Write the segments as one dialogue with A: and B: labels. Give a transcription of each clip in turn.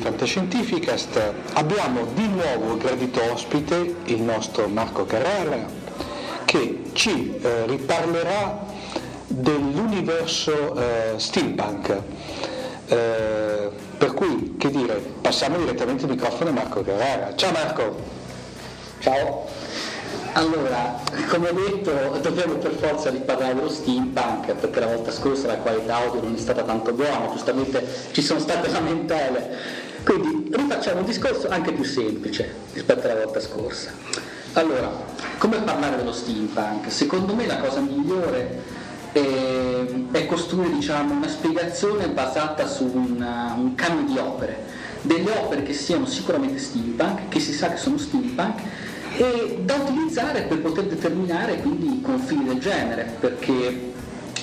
A: Fantascientificast abbiamo di nuovo gradito ospite il nostro Marco Carrara che ci eh, riparlerà dell'universo eh, steampunk. Eh, per cui, che dire, passiamo direttamente il microfono a Marco Carrara. Ciao Marco!
B: Ciao! Allora, come detto, dobbiamo per forza riparlare dello steampunk, perché la volta scorsa la qualità audio non è stata tanto buona, giustamente ci sono state lamentele. Quindi rifacciamo un discorso anche più semplice rispetto alla volta scorsa. Allora, come parlare dello steampunk? Secondo me la cosa migliore è, è costruire diciamo, una spiegazione basata su una, un cambio di opere, delle opere che siano sicuramente steampunk, che si sa che sono steampunk, e da utilizzare per poter determinare quindi i confini del genere, perché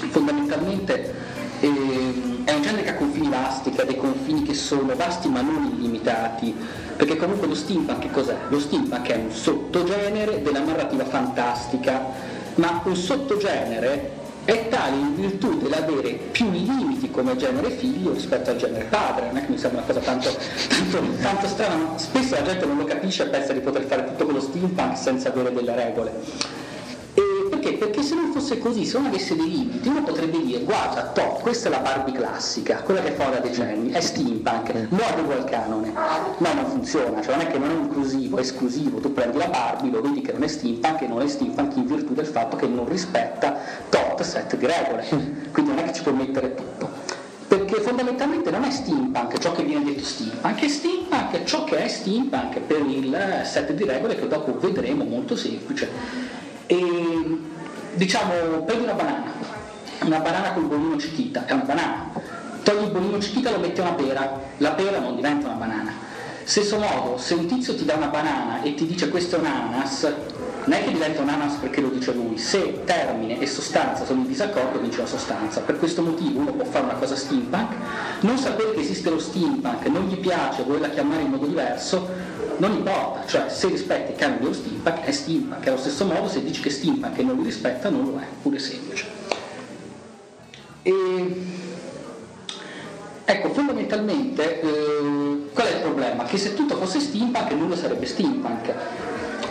B: fondamentalmente eh, è un genere che ha confini vasti, che ha dei confini che sono vasti ma non illimitati, perché comunque lo steampunk che cos'è? Lo steampunk è un sottogenere della narrativa fantastica, ma un sottogenere è tale in virtù dell'avere più limiti come genere figlio rispetto al genere padre, non è che mi sembra una cosa tanto, tanto, tanto strana, spesso la gente non lo capisce e pensa di poter fare tutto quello steampunk senza avere delle regole. Perché? Perché se non fosse così, se uno avesse dei limiti, uno potrebbe dire guarda, top, questa è la Barbie classica, quella che fa da decenni, è steampunk, lo adeguo al canone. No, non funziona, cioè non è che non è inclusivo, è esclusivo, tu prendi la Barbie, lo vedi che non è steampunk e non è steampunk in virtù del fatto che non rispetta tot set di regole, quindi non è che ci puoi mettere tutto. Perché fondamentalmente non è steampunk ciò che viene detto steampunk, è steampunk ciò che è steampunk per il set di regole che dopo vedremo molto semplice. E diciamo, prendi una banana, una banana col bolino cichita, è una banana, togli il bolino cichita e lo metti a una pera, la pera non diventa una banana. Stesso modo, se un tizio ti dà una banana e ti dice questo è un ananas, non è che diventa un ananas perché lo dice lui, se termine e sostanza sono in disaccordo vince la sostanza, per questo motivo uno può fare una cosa steampunk, non sapere che esiste lo steampunk, non gli piace, volerla chiamare in modo diverso, non importa, cioè se rispetti i canoni dello steampunk è steampunk, allo stesso modo se dici che steampunk e non li rispetta non lo è, pure semplice. E, ecco, fondamentalmente eh, qual è il problema? Che se tutto fosse steampunk nulla sarebbe steampunk.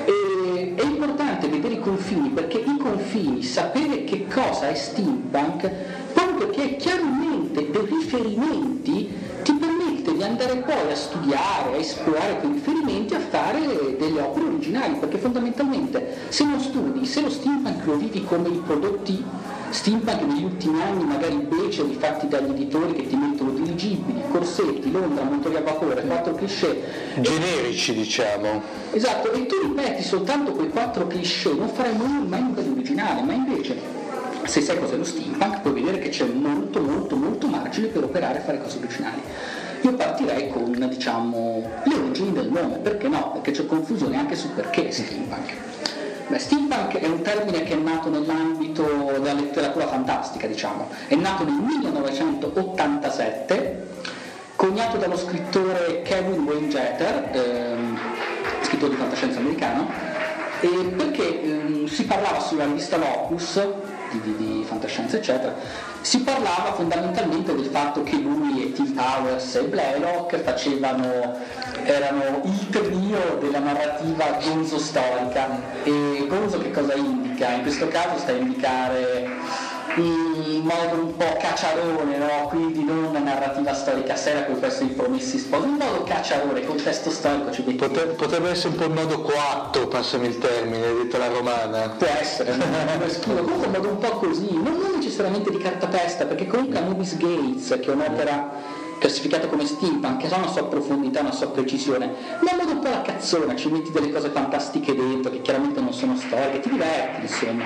B: E, è importante vedere i confini perché i confini, sapere che cosa è steampunk, proprio perché chiaramente dei riferimenti ti permette di andare poi a studiare, a esplorare quei riferimenti, a fare delle opere originali, perché fondamentalmente se non studi, se lo steampunk lo vivi come i prodotti steampunk negli ultimi anni, magari beceri fatti dagli editori che ti mettono dirigibili, corsetti, Londra, motori a vapore, quattro cliché.
A: Generici diciamo.
B: Esatto, e tu ripeti soltanto quei quattro cliché, non farai mai nulla di originale, ma invece se sai cos'è lo steampunk puoi vedere che c'è molto molto molto margine per operare e fare cose originali. Io partirei con diciamo, le origini del nome, perché no? Perché c'è confusione anche su perché steampunk. Beh, steampunk è un termine che è nato nell'ambito della letteratura fantastica, diciamo. È nato nel 1987, coniato dallo scrittore Kevin Wayne Jeter, ehm, scrittore di fantascienza americano, perché ehm, si parlava sulla rivista Locus di, di, di, fantascienza eccetera, si parlava fondamentalmente del fatto che lui e Tim Powers e Blaylock facevano, erano il trio della narrativa gonzo storica e gonzo che cosa indica? In questo caso sta a indicare in modo un po' cacciarone, no? quindi non una narrativa storica seria come questo i promessi sposi, un modo cacciarone, contesto storico ci metti.
A: Potre, potrebbe essere un po' il modo coatto, passami il termine, detto la romana.
B: Può essere, comunque un modo un po' così, non, non necessariamente di cartapesta, perché comunque Anubis Gates, che è un'opera classificata come steampunk, che ha una sua profondità, una sua precisione, ma in modo un po' la cazzona, ci metti delle cose fantastiche dentro, che chiaramente non sono storiche, ti diverti, insomma.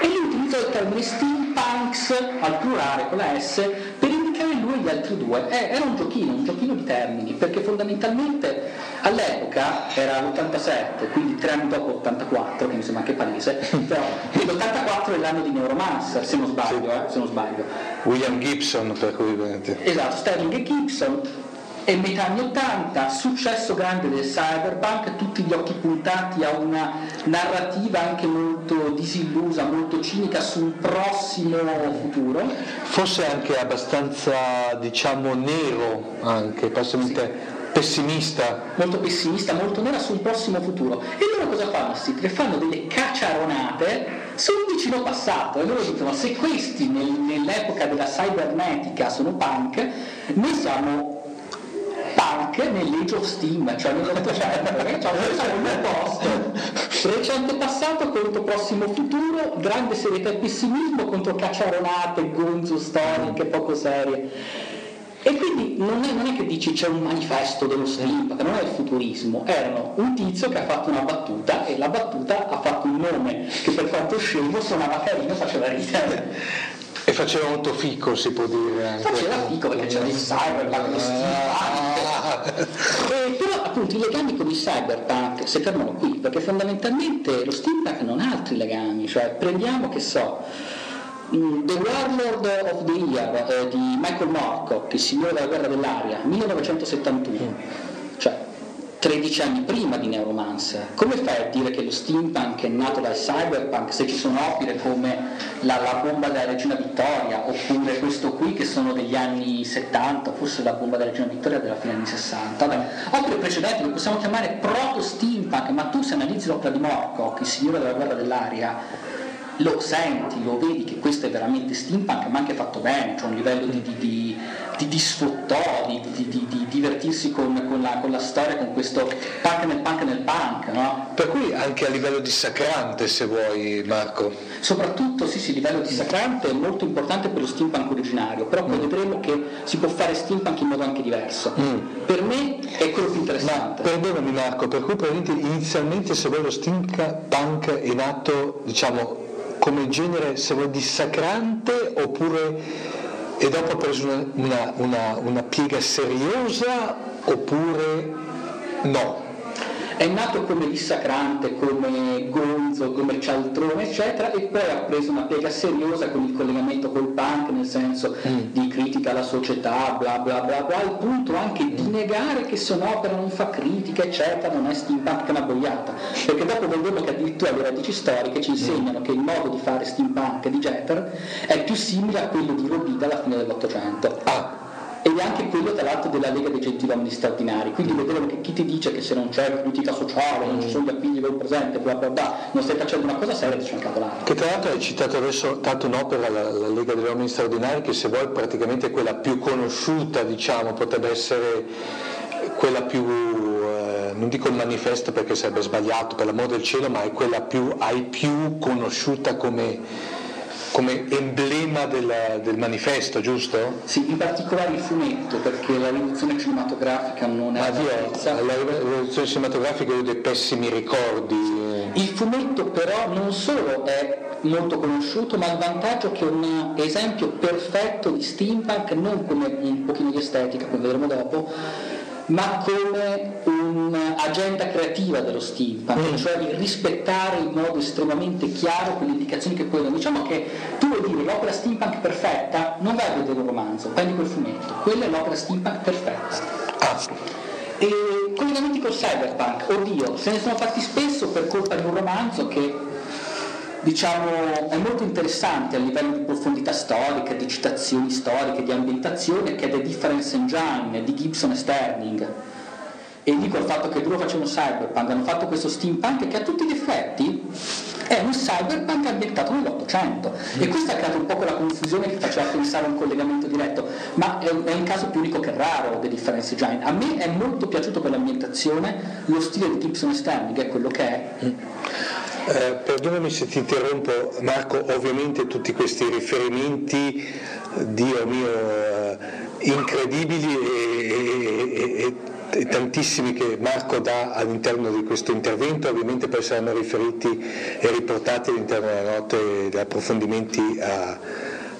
B: E lui utilizza il termine steampunk Punks al plurale con la S per indicare lui e gli altri due. Eh, era un giochino, un giochino di termini, perché fondamentalmente all'epoca era l'87, quindi tre anni dopo l'84, che mi sembra anche palese, però l'84 è l'anno di Neuromancer, se non sbaglio, eh, se non sbaglio.
A: William Gibson per cui
B: Esatto, Sterling e Gibson è metà anni 80, successo grande del cyberpunk, tutti gli occhi puntati a una narrativa anche molto disillusa, molto cinica su un prossimo futuro.
A: Forse anche abbastanza, diciamo, nero, anche, sì. pessimista.
B: Molto pessimista, molto nera sul prossimo futuro. E loro cosa fanno? Che fanno delle cacciaronate sul vicino passato e loro dicono se questi nel, nell'epoca della cybernetica sono punk, noi siamo punk nell'Age of Steam, cioè nell'Ottocento, cioè un posto. Recente passato contro prossimo futuro, grande serietà e pessimismo contro cacciaronate, gonzo storiche poco serie. E quindi non è, non è, che dici c'è un manifesto dello steampunk, non è il futurismo, erano un tizio che ha fatto una battuta e la battuta ha fatto un nome che per quanto scemo suonava carino faceva ridere.
A: E faceva molto fico, si può dire.
B: Anche. Faceva fico perché c'era il cyberpunk, lo steampunk. eh, però appunto i legami con il cyberpunk si fermano qui, perché fondamentalmente lo steampunk non ha altri legami, cioè prendiamo che so. Mm, the Warlord of the Year eh, di Michael Moorcock, il signore della guerra dell'aria, 1971 13 anni prima di Neuromancer. Come fai a dire che lo steampunk è nato dal cyberpunk se ci sono opere come la, la, bomba della regina Vittoria oppure questo qui che sono degli anni 70, forse la bomba della regina Vittoria della fine anni 60. Vabbè, opere precedenti che possiamo chiamare proto-steampunk, ma tu se analizzi l'opera di Morcock, il signore della guerra dell'aria, lo senti, lo vedi che questo è veramente steampunk, ma anche fatto bene, c'è un livello di, di, di di, sfottò, di, di, divertirsi con, con, la, con, la, storia, con questo punk nel punk nel punk. No?
A: Per cui anche a livello dissacrante, se vuoi, Marco.
B: Soprattutto, sì, sì, a livello dissacrante è molto importante per lo steampunk originario, però poi mm. vedremo che si può fare steampunk in modo anche diverso. Mm. Per me è quello più interessante.
A: Ma perdonami Marco, per cui probabilmente inizialmente se vuoi lo steampunk è nato, diciamo, come genere, se vuoi, dissacrante oppure e dopo ha preso una, una, una, una piega seriosa oppure no?
B: È nato come dissacrante, come gonzo, come cialtrone, eccetera, e poi ha preso una piega seriosa con il collegamento col punk, nel senso mm. di critica alla società, bla bla bla bla, al punto anche mm. di negare che se un'opera non fa critica, eccetera, non è steampunk che è una boiata. Perché dopo vedremo che addirittura le radici storiche ci insegnano mm. che il modo di fare steampunk di Jeter è più simile a quello di Robida alla fine dell'Ottocento. Ah anche quello tra l'altro della Lega dei Gentiluomini Straordinari, quindi vedremo che chi ti dice che se non c'è politica sociale, non ci sono gli appigli del presente, bla bla bla, non stai facendo una cosa seria, ti c'è un.
A: Che tra l'altro hai citato adesso tanto un'opera, la, la Lega degli Uomini Straordinari, che se vuoi praticamente quella più conosciuta, diciamo, potrebbe essere quella più eh, non dico il manifesto perché sarebbe sbagliato per l'amore del cielo, ma è quella più, hai più conosciuta come come emblema del, del, manifesto, giusto?
B: Sì, in particolare il fumetto, perché la rivoluzione cinematografica non è... Ma
A: io, la rivoluzione cinematografica ho dei pessimi ricordi.
B: Il fumetto però non solo è molto conosciuto, ma il vantaggio che è un esempio perfetto di steampunk, non come un pochino di estetica, come vedremo dopo, ma come un'agenda creativa dello steampunk, mm. cioè di rispettare in modo estremamente chiaro quelle indicazioni che poi danno. Diciamo che tu vuoi dire l'opera steampunk perfetta, non vai a vedere un romanzo, prendi quel fumetto, quella è l'opera steampunk perfetta. Ah. E collegamenti col cyberpunk, oddio, se ne sono fatti spesso per colpa di un romanzo che diciamo, è molto interessante a livello di profondità storica, di citazioni storiche, di ambientazione, che è The Difference Engine di Gibson e Sterling. E dico il fatto che loro facevano cyberpunk, hanno fatto questo steampunk che a tutti gli effetti è un cyberpunk ambientato nell'Ottocento e questo ha creato un po' quella confusione che faceva pensare a un collegamento diretto, ma è un, è un caso più unico che raro The Difference Engine. A me è molto piaciuto per l'ambientazione, lo stile di Gibson e Sterling è quello che è. Mm.
A: Eh, perdonami se ti interrompo Marco, ovviamente tutti questi riferimenti, Dio mio, eh, incredibili e, e, e, tantissimi che Marco dà all'interno di questo intervento, ovviamente poi saranno riferiti e riportati all'interno della notte degli approfondimenti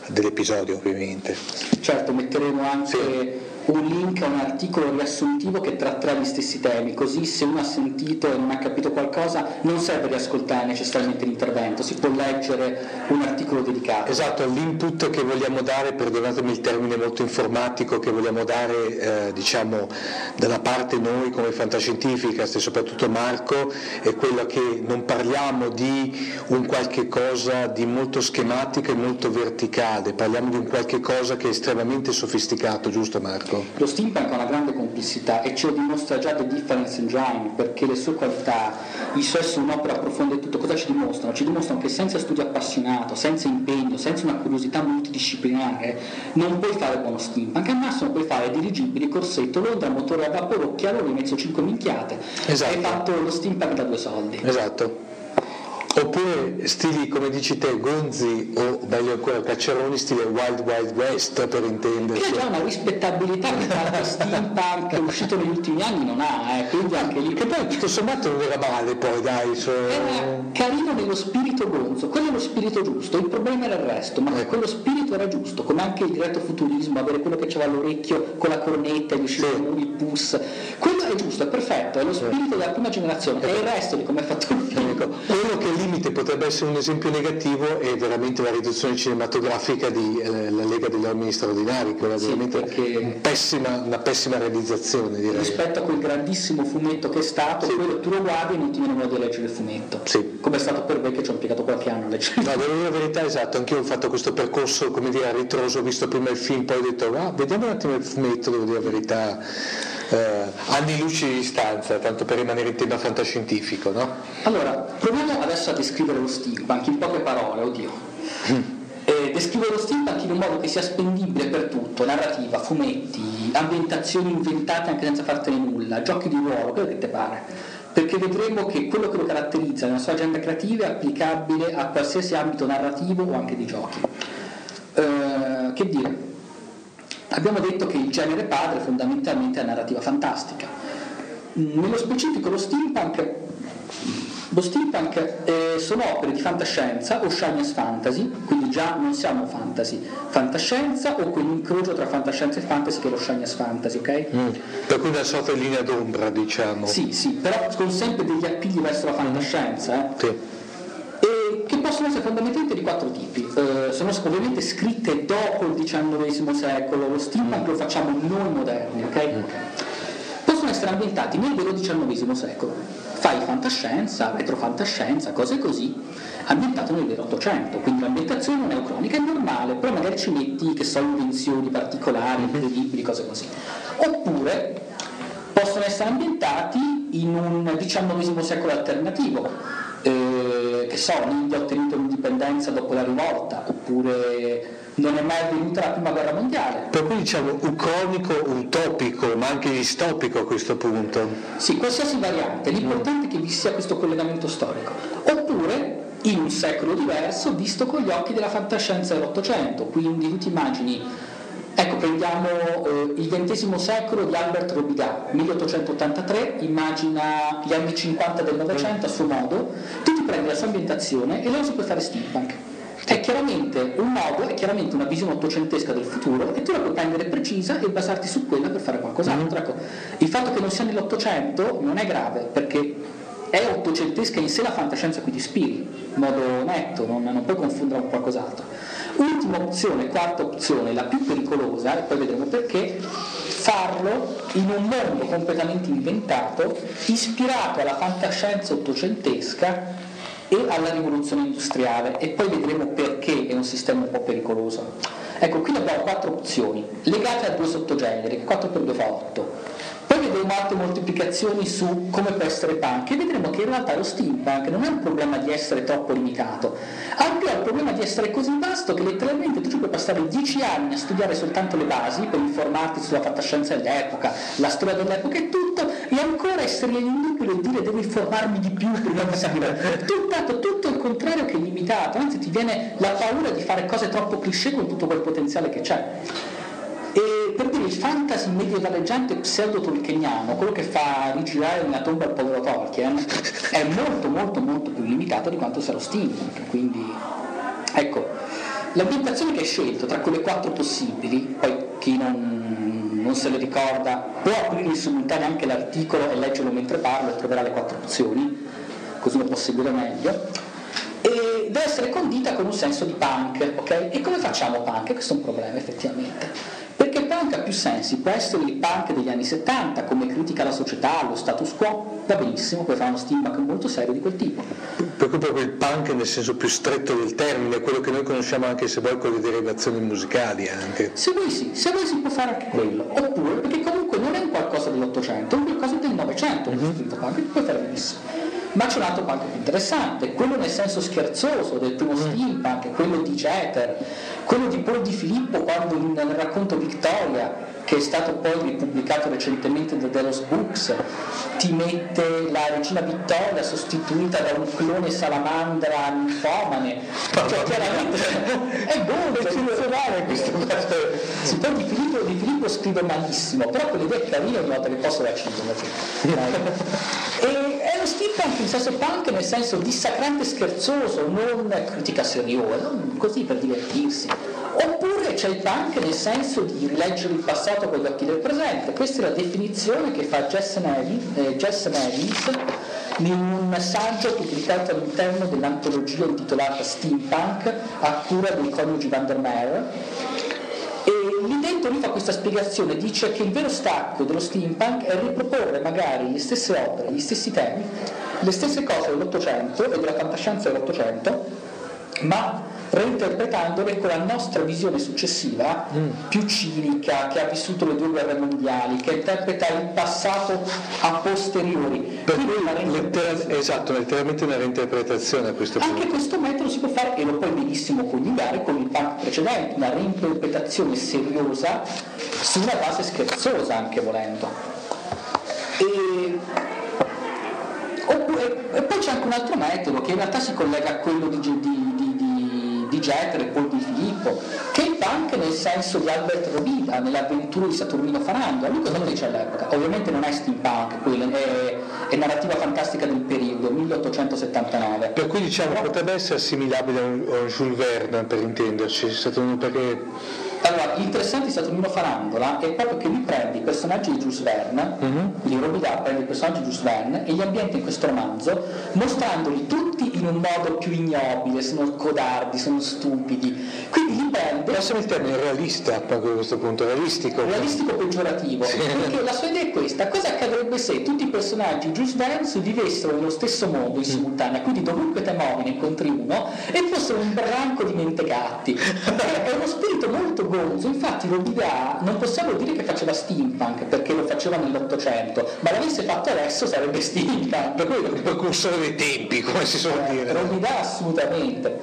A: dell'episodio ovviamente.
B: Certo, metteremo anche... Un link a un articolo riassuntivo che tratterà gli stessi temi, così se uno ha sentito e non ha capito qualcosa non serve riascoltare necessariamente l'intervento, si può leggere un articolo dedicato.
A: Esatto, l'input che vogliamo dare, perdonatemi il termine molto informatico, che vogliamo dare eh, diciamo dalla parte noi come fantascientifica e soprattutto Marco, è quello che non parliamo di un qualche cosa di molto schematico e molto verticale, parliamo di un qualche cosa che è estremamente sofisticato, giusto Marco?
B: Lo steampunk ha una grande complessità e ce lo dimostra già The Difference Engine perché le sue qualità, il suo essere un'opera profonda e tutto, cosa ci dimostrano? Ci dimostrano che senza studio appassionato, senza impegno, senza una curiosità multidisciplinare non puoi fare buono steampunk, al massimo puoi fare dirigibili, corsetto, Londra, motore a vapore, occhialoni, mezzo 5 minchiate, esatto. hai fatto lo steampunk da due soldi.
A: Esatto. Oppure stili come dici te, Gonzi o meglio ancora Cacciaroni, stile Wild Wild West per intenderci.
B: Che è già una rispettabilità che tanto steampunk uscito negli ultimi anni non ha, eh, quindi anche lì.
A: Che poi tutto sommato non era male poi dai. Cioè...
B: Era carino nello spirito gonzo, quello è lo spirito giusto, il problema era il resto, ma ecco. quello spirito era giusto, come anche il diretto futurismo, avere quello che c'aveva all'orecchio con la cornetta e gli uscire sì. il pus. Quello è giusto, è perfetto, è lo spirito sì. della prima generazione, e il resto di come è fatto il film.
A: Quello che lì limite potrebbe essere un esempio negativo è veramente la riduzione cinematografica di eh, La Lega degli Uomini Straordinari, è sì, veramente pessima, una pessima realizzazione direi.
B: Rispetto a quel grandissimo fumetto che è stato, sì. quello tu lo guardi e non ti viene modo di leggere il fumetto.
A: Sì.
B: Come è stato per me che ci ho impiegato qualche anno a leggere.
A: No, devo dire la verità, esatto, anch'io ho fatto questo percorso, come dire, a ritroso, ho visto prima il film, poi ho detto, ah, vediamo un attimo il fumetto, devo dire la verità eh, anni luce di distanza, tanto per rimanere in tema fantascientifico, no?
B: Allora, proviamo adesso a descrivere lo steampunk in poche parole, oddio. Eh, descrivere lo steampunk in un modo che sia spendibile per tutto, narrativa, fumetti, ambientazioni inventate anche senza fartene nulla, giochi di ruolo, quello che ti pare perché vedremo che quello che lo caratterizza nella sua agenda creativa è applicabile a qualsiasi ambito narrativo o anche di giochi. Eh, che dire? Abbiamo detto che il genere padre fondamentalmente è narrativa fantastica. Nello specifico lo steampunk, lo steampunk eh, sono opere di fantascienza o science fantasy, quindi già non siamo fantasy, fantascienza o quell'incrocio tra fantascienza e fantasy che è lo science fantasy, ok? Mm,
A: per cui una sorta di linea d'ombra, diciamo.
B: Sì, sì, però con sempre degli appigli verso la fantascienza. Eh?
A: Sì
B: che possono essere fondamentalmente di quattro tipi. Eh, sono ovviamente scritte dopo il XIX secolo, lo steampunk lo facciamo noi moderni, ok? Possono essere ambientati nel vero XIX secolo. Fai fantascienza, retrofantascienza, cose così, ambientato nel vero Ottocento, quindi l'ambientazione neocronica è normale, però magari ci metti, che so, invenzioni particolari, incredibili, cose così. Oppure possono essere ambientati in un XIX secolo alternativo, eh, che so, l'India ha ottenuto l'indipendenza dopo la rivolta, oppure non è mai avvenuta la prima guerra mondiale.
A: Per cui diciamo ucronico, utopico, ma anche distopico a questo punto.
B: Sì, qualsiasi variante, l'importante è che vi sia questo collegamento storico. Oppure in un secolo diverso, visto con gli occhi della fantascienza dell'Ottocento, quindi tu ti immagini Ecco, prendiamo eh, il XX secolo di Albert Robida, 1883, immagina gli anni 50 del Novecento a suo modo, tu ti prendi la sua ambientazione e lo usi per fare steampunk. È chiaramente un modo, è chiaramente una visione ottocentesca del futuro e tu la puoi prendere precisa e basarti su quella per fare qualcos'altro. Mm. Ecco, il fatto che non sia nell'Ottocento non è grave perché è ottocentesca in sé la fantascienza qui ti ispiri, in modo netto, non, non puoi confondere con qualcos'altro. Ultima opzione, quarta opzione, la più pericolosa, e poi vedremo perché, farlo in un mondo completamente inventato, ispirato alla fantascienza ottocentesca e alla rivoluzione industriale. E poi vedremo perché è un sistema un po' pericoloso. Ecco, qui abbiamo quattro opzioni, legate a due sottogeneri, 4 per 2 fa 8 poi vedremo altre moltiplicazioni su come può essere punk e vedremo che in realtà lo steampunk non è un problema di essere troppo limitato, al è il problema di essere così vasto che letteralmente tu ci puoi passare dieci anni a studiare soltanto le basi per informarti sulla fantascienza dell'epoca, la storia dell'epoca e tutto, e ancora essere inutile e dire devo informarmi di più di sapere. Tutto, tutto il contrario che limitato, anzi ti viene la paura di fare cose troppo cliché con tutto quel potenziale che c'è. E per dire il fantasy medievaleggiante pseudo-tolkieniano, quello che fa rigirare nella tomba il povero Tolkien, è molto molto molto più limitato di quanto sia lo steampunk. Quindi, ecco, l'ambientazione che hai scelto tra quelle quattro possibili, poi chi non non se le ricorda, può aprire in simultanea anche l'articolo e leggerlo mentre parlo e troverà le quattro opzioni, così lo può seguire meglio. E deve essere condita con un senso di punk, ok? E come facciamo punk? Questo è un problema effettivamente. Più sensi, essere il punk degli anni 70 come critica alla società, allo status quo, va benissimo, puoi fare uno steampunk molto serio di quel tipo.
A: Per cui proprio il punk nel senso più stretto del termine, quello che noi conosciamo anche se vuoi con le derivazioni musicali anche.
B: Se vuoi sì, se vuoi si può fare anche quello, oppure perché comunque non è un qualcosa dell'Ottocento, è un qualcosa del Novecento, mm-hmm. puoi fare benissimo. Ma c'è un altro punk più interessante, quello nel senso scherzoso del primo mm. steampunk, quello di Jeter, quello di Paul Di Filippo quando nel racconto Victoria che è stato poi ripubblicato recentemente da Delos Books, ti mette la regina Vittoria sostituita da un clone salamandra ninfomane, cioè chiaramente è buono, è eccezionale questo sì, poi di Filippo, di Filippo scrive malissimo, però quell'idea è carina una volta che posso la cito. e è lo steampunk in senso punk nel senso dissacrante scherzoso, non critica seriosa, non così per divertirsi. Il punk nel senso di rileggere il passato con gli occhi del presente. Questa è la definizione che fa Jess Nevins, eh, in un saggio pubblicato all'interno dell'antologia intitolata Steampunk a cura dei coniugi Van der Meer. E lì dentro lui fa questa spiegazione, dice che il vero stacco dello steampunk è riproporre magari le stesse opere, gli stessi temi, le stesse cose dell'Ottocento e della fantascienza dell'Ottocento, ma reinterpretandole con la nostra visione successiva, mm. più cinica, che ha vissuto le due guerre mondiali, che interpreta il passato a posteriori.
A: Per cui letter- esatto, letteralmente una reinterpretazione a questo punto.
B: Anche questo metodo si può fare e lo puoi benissimo coniugare con il punk precedente, una reinterpretazione seriosa su una base scherzosa anche volendo. E Oppure, e poi c'è anche un altro metodo che in realtà si collega a quello di, di, di Jeter e Paul Di Filippo, che punk nel senso di Albert Robida, nell'avventura di Saturnino Faranda. Lui cosa dice all'epoca? Ovviamente non è steampunk, è, è narrativa fantastica del periodo, 1879.
A: Per cui diciamo Però, potrebbe essere assimilabile a un, Jules Verne, per intenderci, Saturnino perché
B: allora, l'interessante di Saturnino Farandola è proprio che lui prende i personaggi di Jules Verne, mm-hmm. quindi Robida prende i personaggi di Jules Verne e li ambienta in questo romanzo, mostrandoli tutti in un modo più ignobile, sono codardi, sono stupidi. Quindi li prende...
A: Passiamo il termine realista proprio a questo punto, realistico.
B: Realistico peggiorativo, sì. perché la sua idea è questa, cosa accadrebbe se tutti i personaggi di Jules Verne vivessero nello stesso modo in mm. simultanea, quindi dovunque te muovi ne incontri uno, e fossero un branco di mentecatti. è uno spirito molto gonzo, infatti Robida non possiamo dire che faceva steampunk perché lo faceva nell'Ottocento, ma l'avesse fatto adesso sarebbe steampunk.
A: Per è il precursore dei tempi, come si suol
B: eh,
A: dire.
B: Robida assolutamente.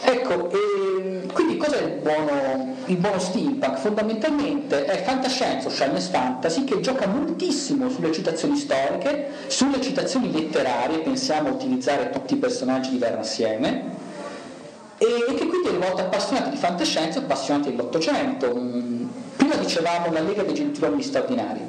B: Ecco, e, quindi cos'è il buono, il buono steampunk? Fondamentalmente è fantascienza o science fantasy che gioca moltissimo sulle citazioni storiche, sulle citazioni letterarie, pensiamo a utilizzare tutti i personaggi di Verne assieme, e che quindi è rivolto a appassionati di fantascienza e appassionati dell'Ottocento. Mm, prima dicevamo la Lega dei Gentiluomini Straordinari.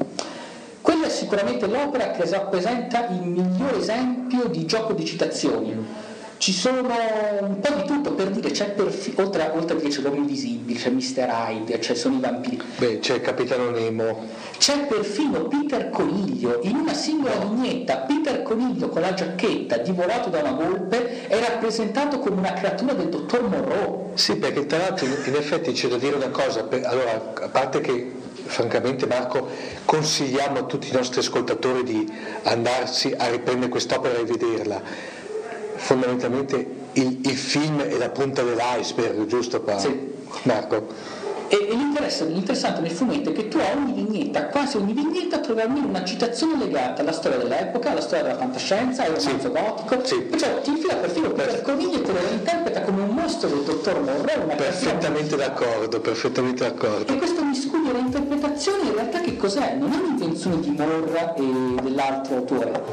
B: Quella è sicuramente l'opera che rappresenta il miglior esempio di gioco di citazioni ci sono un po' di tutto per dire, c'è perfino, oltre, oltre a dire c'è l'uomo invisibile, c'è Mr. Hyde, c'è sono i vampiri.
A: Beh, c'è Capitano Nemo.
B: C'è perfino Peter Coniglio, in una singola vignetta, Peter Coniglio con la giacchetta divorato da una volpe è rappresentato come una creatura del dottor Monroe.
A: Sì, perché tra l'altro in effetti c'è da dire una cosa, allora, a parte che francamente Marco consigliamo a tutti i nostri ascoltatori di andarsi a riprendere quest'opera e vederla fondamentalmente il, il, film è la punta dell'iceberg, giusto qua?
B: Sì.
A: Marco?
B: E, e l'interessante nel fumetto è che tu a ogni vignetta, quasi ogni vignetta, trovi almeno una citazione legata alla storia dell'epoca, alla storia della fantascienza, al romanzo sì. gotico. Sì. Perciò ti infila perfino Peter Coniglio e te lo interpreta come un mostro del dottor Monroe.
A: Perfettamente d'accordo, perfettamente d'accordo.
B: E questo miscuglio di interpretazioni in realtà che cos'è? Non è un'invenzione di Morra e dell'altro autore,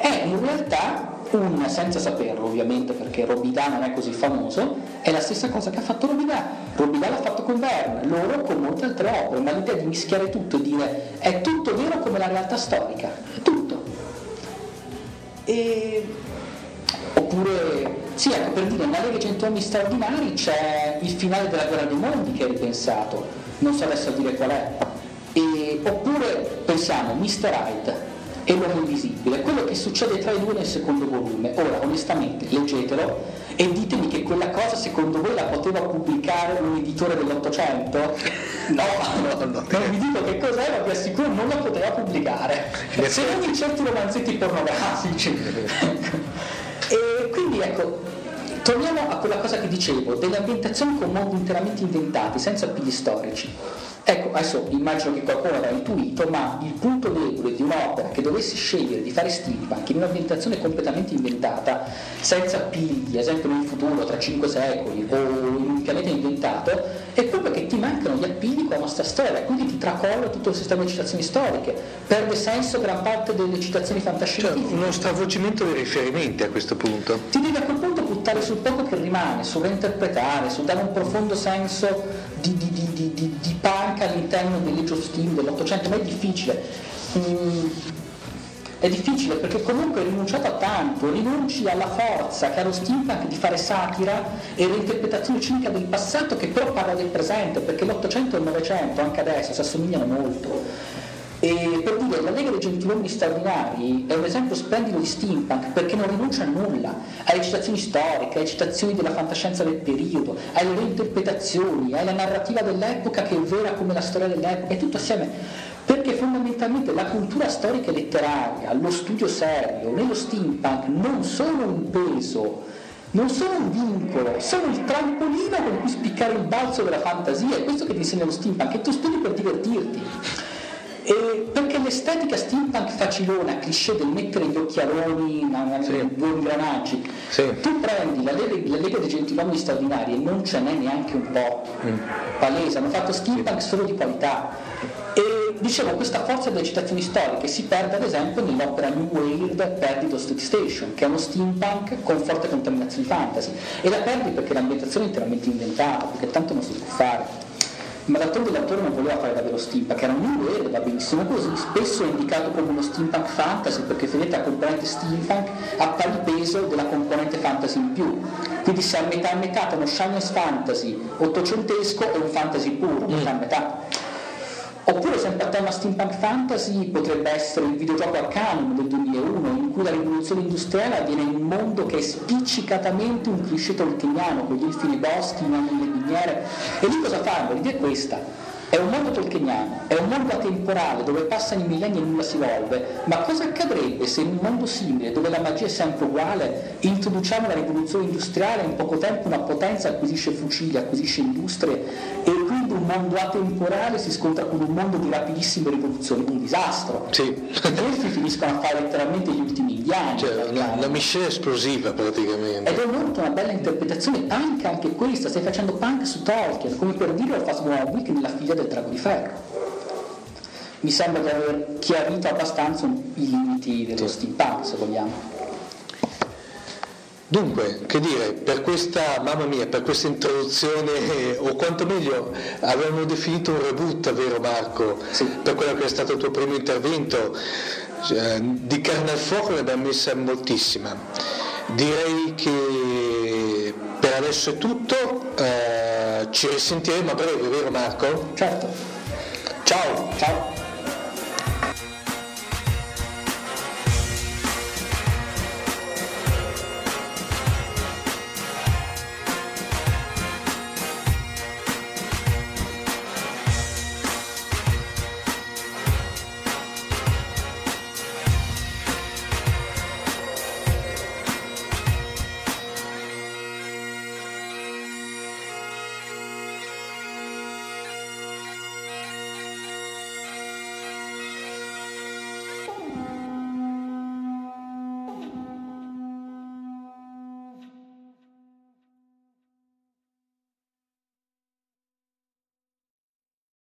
B: è in realtà un, senza saperlo ovviamente perché Robidà non è così famoso, è la stessa cosa che ha fatto Robidà. Robidà l'ha fatto con Verne, loro con molte altre opere, ma l'idea di mischiare tutto e dire è tutto vero come la realtà storica, tutto. E... Oppure, sì, ecco, per dire, nella Lega Centuomini Straordinari c'è il finale della Guerra dei Mondi che è ripensato, non so adesso dire qual è, E, oppure pensiamo Mr. Hyde e l'uomo invisibile, quello che succede tra i due nel secondo volume. Ora, onestamente, leggetelo e ditemi che quella cosa secondo voi la poteva pubblicare un editore dell'Ottocento? No, no, no, non vi dico che cos'è, ma vi assicuro non la poteva pubblicare. Se non in certi romanzetti pornografici. e quindi ecco, torniamo a quella cosa che dicevo, delle ambientazioni con mondi interamente inventati, senza appigli storici. Ecco, adesso immagino che qualcuno avrà intuito, ma il punto debole di un'opera che dovesse scegliere di fare steampunk in un'ambientazione completamente inventata, senza appigli, ad esempio nel futuro, tra cinque secoli, o in un pianeta inventato, è proprio che ti mancano gli appigli con la nostra storia, quindi ti tracolla tutto il sistema di citazioni storiche, perde senso gran parte delle citazioni fantascientifiche.
A: Cioè, uno stravolgimento dei riferimenti a questo punto.
B: Ti devi a quel punto buttare sul poco che rimane, su reinterpretare, su dare un profondo senso di, di, di, di punk all'interno dell'Age of Steam dell'Ottocento, ma è difficile. Mm, è difficile perché comunque hai rinunciato a tanto, rinunci alla forza che ha steampunk di fare satira e reinterpretazione cinica del passato che però parla del presente, perché l'Ottocento e il Novecento anche adesso si assomigliano molto. E per dire, la Lega dei Gentiluomini Straordinari è un esempio splendido di steampunk perché non rinuncia a nulla, alle citazioni storiche, alle citazioni della fantascienza del periodo, alle reinterpretazioni, alla narrativa dell'epoca che è vera come la storia dell'epoca, è tutto assieme. Perché fondamentalmente la cultura storica e letteraria, lo studio serio, nello steampunk non sono un peso, non sono un vincolo, sono il trampolino con cui spiccare il balzo della fantasia, è questo che ti insegna lo steampunk, che tu studi per divertirti. E perché l'estetica steampunk facilona, cliché del mettere gli occhialoni, sì. due ingranaggi, sì. tu prendi la Lega, la Lega dei Gentiluomini Straordinari e non ce n'è neanche un po' mm. palese, hanno fatto steampunk sì. solo di qualità. E dicevo, questa forza delle citazioni storiche si perde ad esempio nell'opera New World Perdido Street Station, che è uno steampunk con forte contaminazione fantasy. E la perdi perché l'ambientazione è interamente inventata, perché tanto non si può fare ma d'altronde l'autore non voleva fare davvero steampunk, era un lungo e va benissimo così, spesso è indicato come uno steampunk fantasy perché vedete la componente steampunk ha pari peso della componente fantasy in più, quindi se a metà a metà tra uno science fantasy ottocentesco e un fantasy puro, metà a metà. Oppure sempre a tema steampunk fantasy potrebbe essere il videogioco Arcanum del 2001 in cui la rivoluzione industriale avviene in un mondo che è spiccicatamente un cliché tolkieniano con gli elfi nei boschi, i nani nelle miniere. E lì cosa fanno? L'idea è questa è un mondo tolkieniano, è un mondo atemporale dove passano i millenni e nulla si evolve, ma cosa accadrebbe se in un mondo simile, dove la magia è sempre uguale, introduciamo la rivoluzione industriale e in poco tempo una potenza acquisisce fucili, acquisisce industrie e quindi un mondo atemporale si scontra con un mondo di rapidissime rivoluzioni, un disastro.
A: Sì.
B: Questi finiscono a fare letteralmente gli ultimi indiani.
A: Cioè, una, una miscela esplosiva praticamente.
B: Ed è molto una bella interpretazione punk anche questa, stai facendo punk su Tolkien, come per dire al Fast Week nella figlia del drago di ferro. Mi sembra di aver chiarito abbastanza i limiti dello sì. steampunk, se vogliamo.
A: Dunque, che dire, per questa, mamma mia, per questa introduzione, o quanto meglio, avevamo definito un reboot, vero Marco? Sì. Per quello che è stato il tuo primo intervento, cioè, di carne al fuoco ne abbiamo messa moltissima. Direi che per adesso è tutto, eh, ci risentiremo a breve, vero Marco?
B: Certo.
A: Ciao.
B: Ciao.